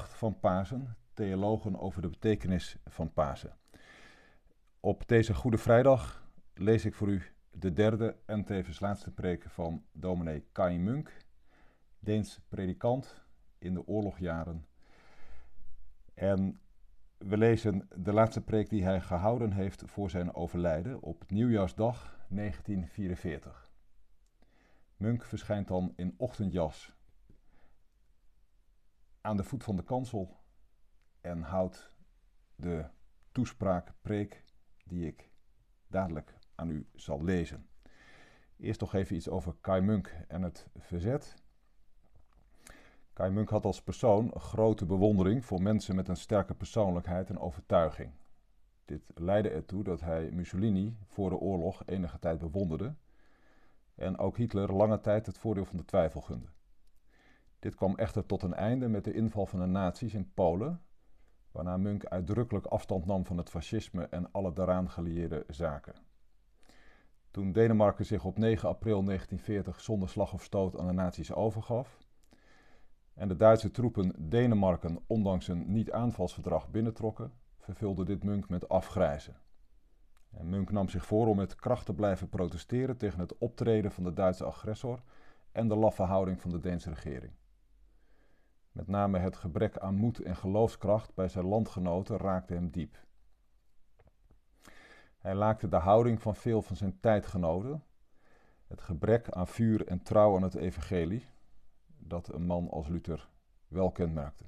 van Pasen, theologen over de betekenis van Pasen. Op deze Goede Vrijdag lees ik voor u de derde en tevens laatste preek van dominee Kai Munk, Deens predikant in de oorlogjaren. En we lezen de laatste preek die hij gehouden heeft voor zijn overlijden op nieuwjaarsdag 1944. Munk verschijnt dan in ochtendjas aan de voet van de kansel en houdt de toespraak, preek, die ik dadelijk aan u zal lezen. Eerst nog even iets over Kai Munk en het verzet. Kai Munk had als persoon grote bewondering voor mensen met een sterke persoonlijkheid en overtuiging. Dit leidde ertoe dat hij Mussolini voor de oorlog enige tijd bewonderde en ook Hitler lange tijd het voordeel van de twijfel gunde. Dit kwam echter tot een einde met de inval van de nazi's in Polen, waarna Munk uitdrukkelijk afstand nam van het fascisme en alle daaraan gelieerde zaken. Toen Denemarken zich op 9 april 1940 zonder slag of stoot aan de nazi's overgaf en de Duitse troepen Denemarken ondanks een niet-aanvalsverdrag binnentrokken, vervulde dit Munk met afgrijzen. En Munk nam zich voor om met kracht te blijven protesteren tegen het optreden van de Duitse agressor en de laffe houding van de Deense regering. Met name het gebrek aan moed en geloofskracht bij zijn landgenoten raakte hem diep. Hij laakte de houding van veel van zijn tijdgenoten, het gebrek aan vuur en trouw aan het evangelie, dat een man als Luther wel kenmerkte.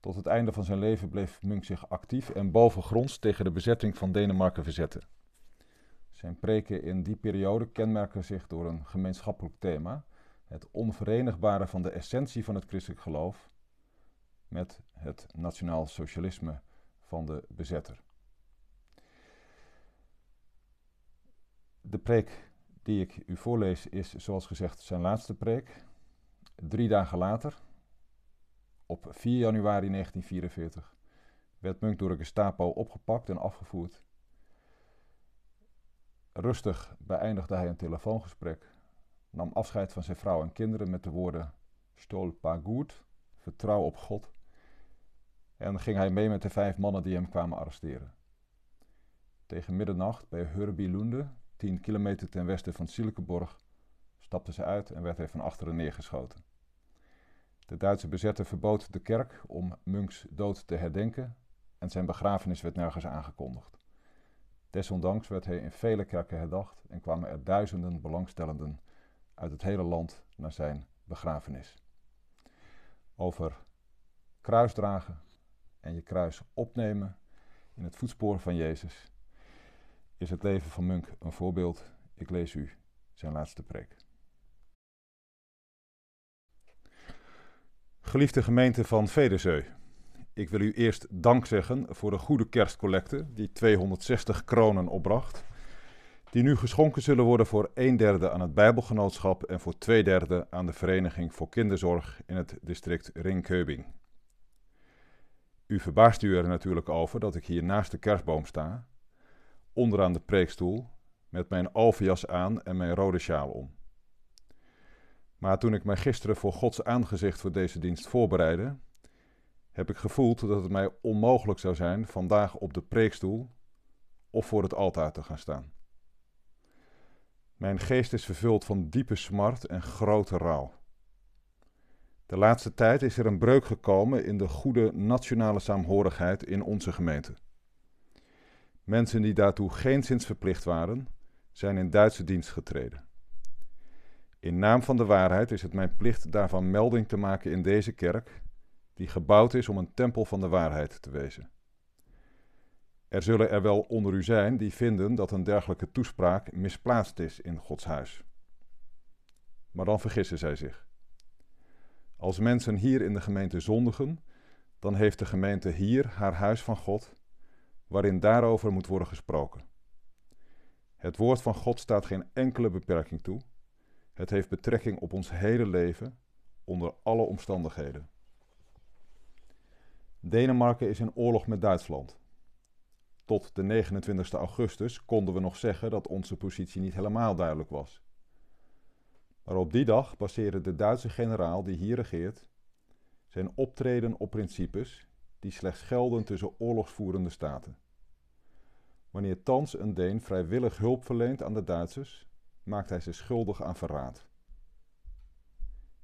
Tot het einde van zijn leven bleef Munk zich actief en bovengronds tegen de bezetting van Denemarken verzetten. Zijn preken in die periode kenmerken zich door een gemeenschappelijk thema, het onverenigbare van de essentie van het christelijk geloof met het nationaal socialisme van de bezetter. De preek die ik u voorlees is, zoals gezegd, zijn laatste preek. Drie dagen later, op 4 januari 1944, werd Munk door de Gestapo opgepakt en afgevoerd. Rustig beëindigde hij een telefoongesprek nam afscheid van zijn vrouw en kinderen met de woorden Stol pa goed, vertrouw op God. En ging hij mee met de vijf mannen die hem kwamen arresteren. Tegen middernacht bij Hurbilunde, 10 kilometer ten westen van Silkeborg, stapte ze uit en werd hij van achteren neergeschoten. De Duitse bezetter verbood de kerk om Munks dood te herdenken en zijn begrafenis werd nergens aangekondigd. Desondanks werd hij in vele kerken herdacht en kwamen er duizenden belangstellenden uit het hele land naar zijn begrafenis. Over kruisdragen en je kruis opnemen in het voetspoor van Jezus is het leven van Munk een voorbeeld. Ik lees u zijn laatste preek. Geliefde gemeente van Vederzeu, ik wil u eerst dank zeggen voor de goede kerstcollecte die 260 kronen opbracht die nu geschonken zullen worden voor een derde aan het Bijbelgenootschap en voor twee derde aan de Vereniging voor Kinderzorg in het district Ringkeubing. U verbaast u er natuurlijk over dat ik hier naast de kerstboom sta, onderaan de preekstoel, met mijn overjas aan en mijn rode sjaal om. Maar toen ik mij gisteren voor Gods aangezicht voor deze dienst voorbereidde, heb ik gevoeld dat het mij onmogelijk zou zijn vandaag op de preekstoel of voor het altaar te gaan staan. Mijn geest is vervuld van diepe smart en grote rouw. De laatste tijd is er een breuk gekomen in de goede nationale saamhorigheid in onze gemeente. Mensen die daartoe geenszins verplicht waren, zijn in Duitse dienst getreden. In naam van de waarheid is het mijn plicht daarvan melding te maken in deze kerk, die gebouwd is om een tempel van de waarheid te wezen. Er zullen er wel onder u zijn die vinden dat een dergelijke toespraak misplaatst is in Gods huis. Maar dan vergissen zij zich. Als mensen hier in de gemeente zondigen, dan heeft de gemeente hier haar huis van God, waarin daarover moet worden gesproken. Het woord van God staat geen enkele beperking toe. Het heeft betrekking op ons hele leven, onder alle omstandigheden. Denemarken is in oorlog met Duitsland. Tot de 29 augustus konden we nog zeggen dat onze positie niet helemaal duidelijk was. Maar op die dag passeerde de Duitse generaal die hier regeert zijn optreden op principes die slechts gelden tussen oorlogsvoerende staten. Wanneer thans een Deen vrijwillig hulp verleent aan de Duitsers, maakt hij zich schuldig aan verraad.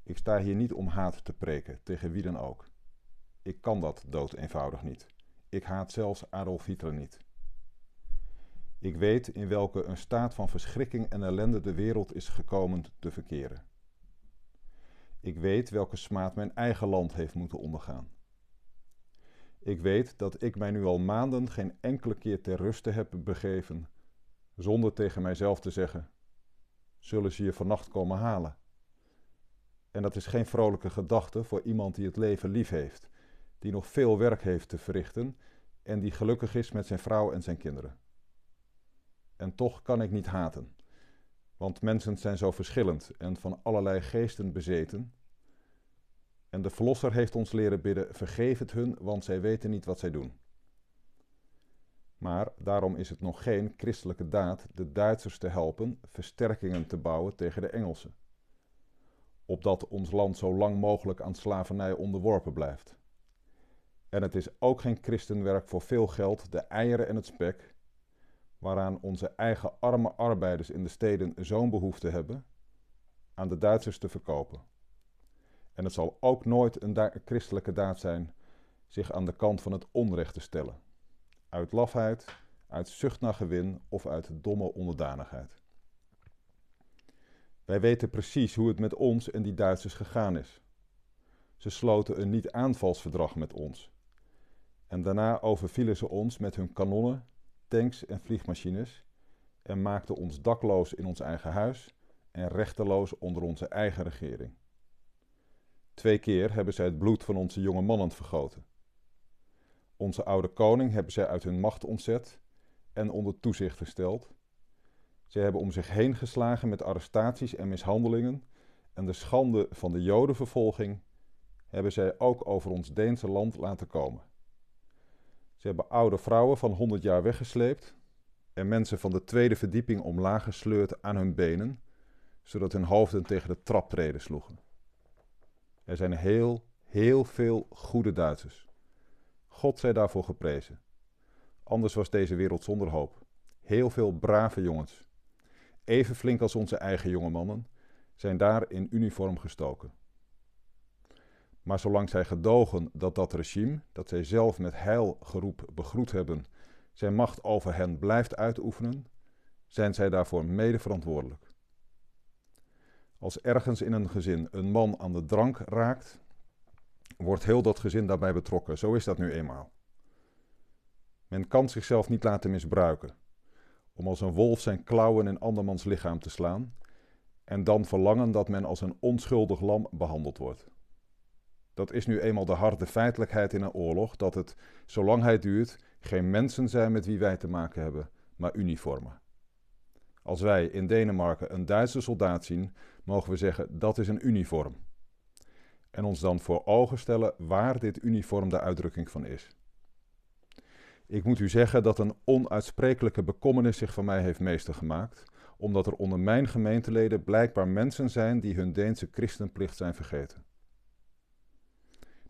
Ik sta hier niet om haat te preken tegen wie dan ook. Ik kan dat dood eenvoudig niet. Ik haat zelfs Adolf Hitler niet. Ik weet in welke een staat van verschrikking en ellende de wereld is gekomen te verkeren. Ik weet welke smaad mijn eigen land heeft moeten ondergaan. Ik weet dat ik mij nu al maanden geen enkele keer ter ruste heb begeven, zonder tegen mijzelf te zeggen: Zullen ze je vannacht komen halen? En dat is geen vrolijke gedachte voor iemand die het leven lief heeft, die nog veel werk heeft te verrichten en die gelukkig is met zijn vrouw en zijn kinderen. En toch kan ik niet haten, want mensen zijn zo verschillend en van allerlei geesten bezeten. En de Verlosser heeft ons leren bidden: vergeef het hun, want zij weten niet wat zij doen. Maar daarom is het nog geen christelijke daad de Duitsers te helpen versterkingen te bouwen tegen de Engelsen. Opdat ons land zo lang mogelijk aan slavernij onderworpen blijft. En het is ook geen christenwerk voor veel geld de eieren en het spek, waaraan onze eigen arme arbeiders in de steden zo'n behoefte hebben, aan de Duitsers te verkopen. En het zal ook nooit een christelijke daad zijn zich aan de kant van het onrecht te stellen, uit lafheid, uit zucht naar gewin of uit domme onderdanigheid. Wij weten precies hoe het met ons en die Duitsers gegaan is. Ze sloten een niet-aanvalsverdrag met ons. En daarna overvielen ze ons met hun kanonnen, tanks en vliegmachines en maakten ons dakloos in ons eigen huis en rechteloos onder onze eigen regering. Twee keer hebben zij het bloed van onze jonge mannen vergoten. Onze oude koning hebben zij uit hun macht ontzet en onder toezicht gesteld. Ze hebben om zich heen geslagen met arrestaties en mishandelingen en de schande van de Jodenvervolging hebben zij ook over ons Deense land laten komen. Ze hebben oude vrouwen van 100 jaar weggesleept en mensen van de tweede verdieping omlaag gesleurd aan hun benen, zodat hun hoofden tegen de traptreden sloegen. Er zijn heel, heel veel goede Duitsers. God zij daarvoor geprezen. Anders was deze wereld zonder hoop. Heel veel brave jongens, even flink als onze eigen jonge mannen, zijn daar in uniform gestoken. Maar zolang zij gedogen dat dat regime, dat zij zelf met heilgeroep begroet hebben, zijn macht over hen blijft uitoefenen, zijn zij daarvoor mede verantwoordelijk. Als ergens in een gezin een man aan de drank raakt, wordt heel dat gezin daarbij betrokken. Zo is dat nu eenmaal. Men kan zichzelf niet laten misbruiken, om als een wolf zijn klauwen in andermans lichaam te slaan, en dan verlangen dat men als een onschuldig lam behandeld wordt. Dat is nu eenmaal de harde feitelijkheid in een oorlog, dat het, zolang hij duurt, geen mensen zijn met wie wij te maken hebben, maar uniformen. Als wij in Denemarken een Duitse soldaat zien, mogen we zeggen dat is een uniform. En ons dan voor ogen stellen waar dit uniform de uitdrukking van is. Ik moet u zeggen dat een onuitsprekelijke bekommernis zich van mij heeft meester gemaakt, omdat er onder mijn gemeenteleden blijkbaar mensen zijn die hun Deense christenplicht zijn vergeten.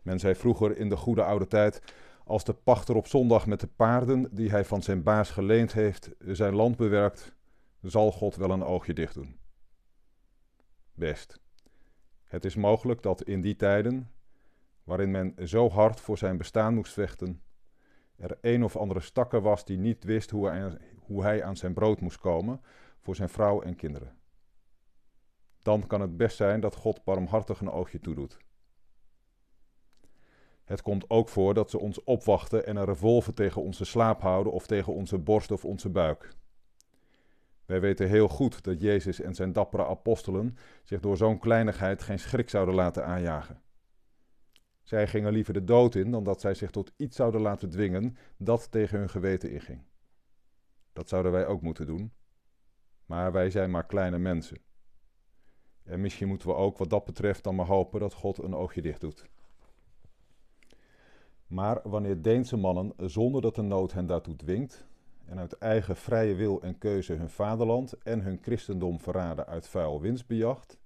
Men zei vroeger in de goede oude tijd, als de pachter op zondag met de paarden die hij van zijn baas geleend heeft zijn land bewerkt, zal God wel een oogje dicht doen. Best. Het is mogelijk dat in die tijden, waarin men zo hard voor zijn bestaan moest vechten, er een of andere stakker was die niet wist hoe hij, hoe hij aan zijn brood moest komen voor zijn vrouw en kinderen. Dan kan het best zijn dat God barmhartig een oogje toedoet. Het komt ook voor dat ze ons opwachten en een revolver tegen onze slaap houden of tegen onze borst of onze buik. Wij weten heel goed dat Jezus en zijn dappere apostelen zich door zo'n kleinigheid geen schrik zouden laten aanjagen. Zij gingen liever de dood in dan dat zij zich tot iets zouden laten dwingen dat tegen hun geweten inging. Dat zouden wij ook moeten doen, maar wij zijn maar kleine mensen. En misschien moeten we ook wat dat betreft dan maar hopen dat God een oogje dicht doet. Maar wanneer Deense mannen, zonder dat de nood hen daartoe dwingt, en uit eigen vrije wil en keuze hun vaderland en hun christendom verraden uit vuil winstbejacht,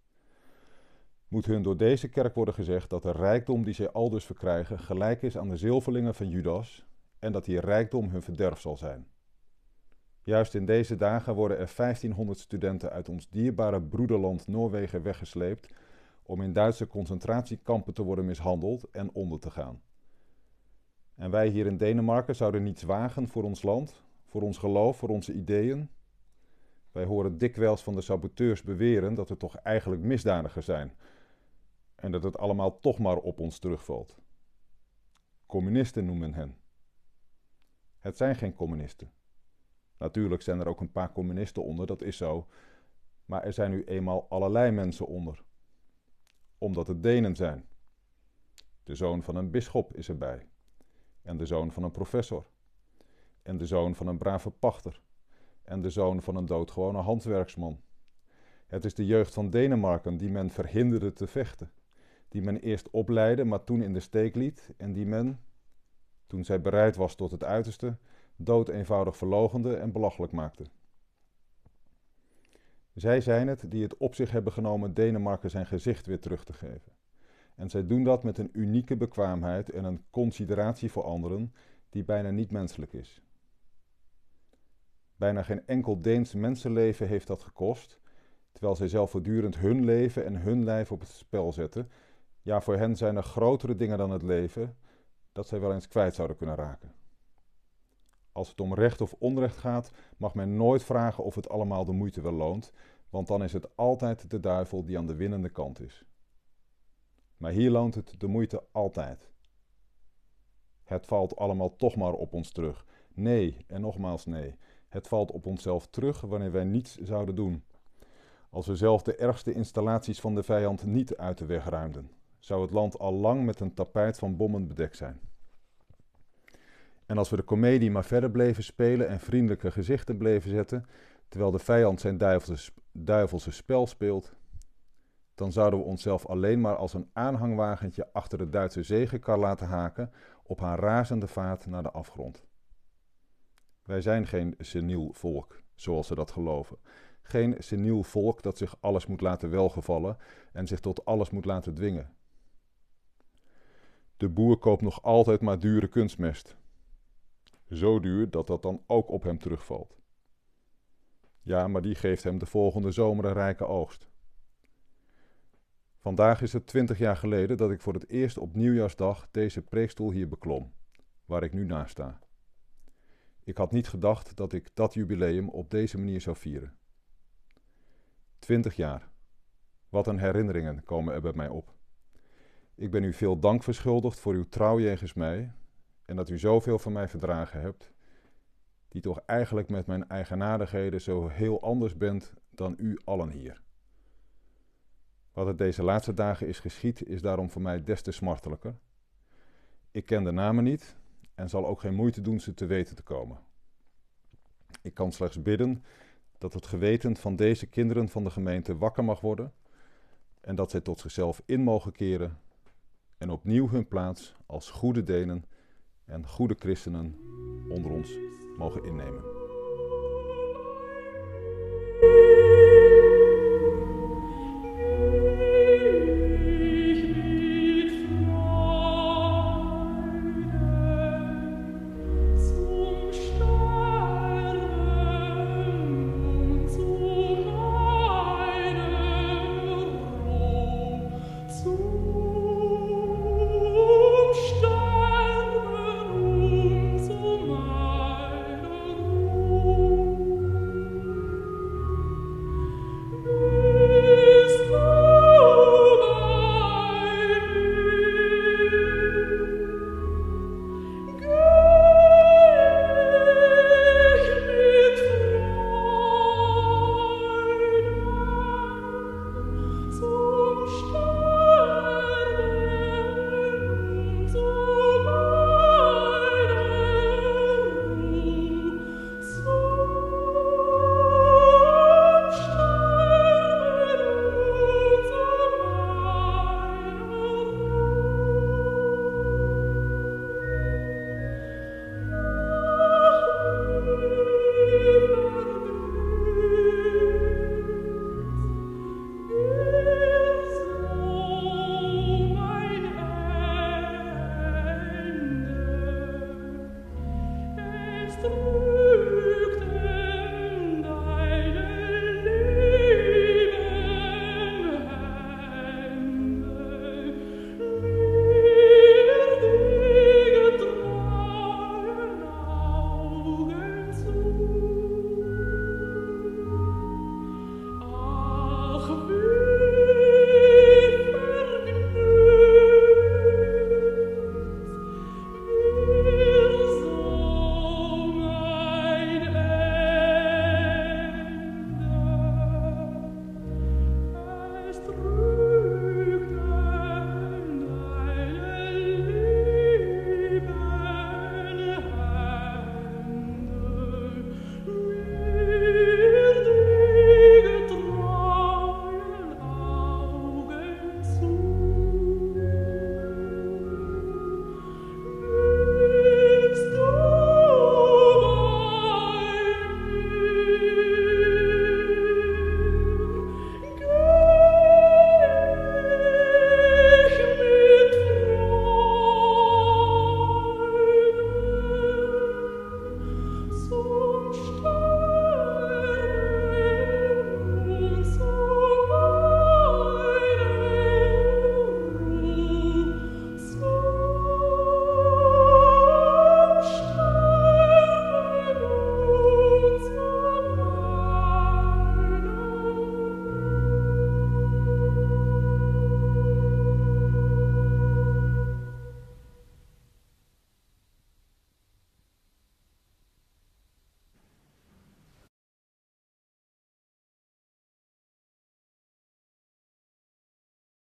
moet hun door deze kerk worden gezegd dat de rijkdom die zij aldus verkrijgen gelijk is aan de zilverlingen van Judas en dat die rijkdom hun verderf zal zijn. Juist in deze dagen worden er 1500 studenten uit ons dierbare broederland Noorwegen weggesleept om in Duitse concentratiekampen te worden mishandeld en onder te gaan. En wij hier in Denemarken zouden niets wagen voor ons land, voor ons geloof, voor onze ideeën. Wij horen dikwijls van de saboteurs beweren dat we toch eigenlijk misdadigers zijn en dat het allemaal toch maar op ons terugvalt. Communisten noemen hen. Het zijn geen communisten. Natuurlijk zijn er ook een paar communisten onder, dat is zo. Maar er zijn nu eenmaal allerlei mensen onder. Omdat het Denen zijn. De zoon van een bisschop is erbij. En de zoon van een professor. En de zoon van een brave pachter. En de zoon van een doodgewone handwerksman. Het is de jeugd van Denemarken die men verhinderde te vechten. Die men eerst opleidde, maar toen in de steek liet. En die men, toen zij bereid was tot het uiterste, dood eenvoudig verlogende en belachelijk maakte. Zij zijn het die het op zich hebben genomen Denemarken zijn gezicht weer terug te geven. En zij doen dat met een unieke bekwaamheid en een consideratie voor anderen die bijna niet menselijk is. Bijna geen enkel Deens mensenleven heeft dat gekost, terwijl zij zelf voortdurend hun leven en hun lijf op het spel zetten. Ja, voor hen zijn er grotere dingen dan het leven dat zij wel eens kwijt zouden kunnen raken. Als het om recht of onrecht gaat, mag men nooit vragen of het allemaal de moeite wel loont, want dan is het altijd de duivel die aan de winnende kant is. Maar hier loont het de moeite altijd. Het valt allemaal toch maar op ons terug. Nee, en nogmaals nee. Het valt op onszelf terug wanneer wij niets zouden doen. Als we zelf de ergste installaties van de vijand niet uit de weg ruimden, zou het land al lang met een tapijt van bommen bedekt zijn. En als we de komedie maar verder bleven spelen en vriendelijke gezichten bleven zetten, terwijl de vijand zijn duivelse, duivelse spel speelt, dan zouden we onszelf alleen maar als een aanhangwagentje achter de Duitse zegenkar laten haken op haar razende vaart naar de afgrond. Wij zijn geen seniel volk, zoals ze dat geloven. Geen seniel volk dat zich alles moet laten welgevallen en zich tot alles moet laten dwingen. De boer koopt nog altijd maar dure kunstmest, zo duur dat dat dan ook op hem terugvalt. Ja, maar die geeft hem de volgende zomer een rijke oogst. Vandaag is het twintig jaar geleden dat ik voor het eerst op nieuwjaarsdag deze preekstoel hier beklom, waar ik nu naast sta. Ik had niet gedacht dat ik dat jubileum op deze manier zou vieren. Twintig jaar. Wat een herinneringen komen er bij mij op. Ik ben u veel dank verschuldigd voor uw trouw jegens mij en dat u zoveel van mij verdragen hebt, die toch eigenlijk met mijn eigenaardigheden zo heel anders bent dan u allen hier. Wat het deze laatste dagen is geschied, is daarom voor mij des te smartelijker. Ik ken de namen niet en zal ook geen moeite doen ze te weten te komen. Ik kan slechts bidden dat het geweten van deze kinderen van de gemeente wakker mag worden en dat zij tot zichzelf in mogen keren en opnieuw hun plaats als goede Denen en goede christenen onder ons mogen innemen.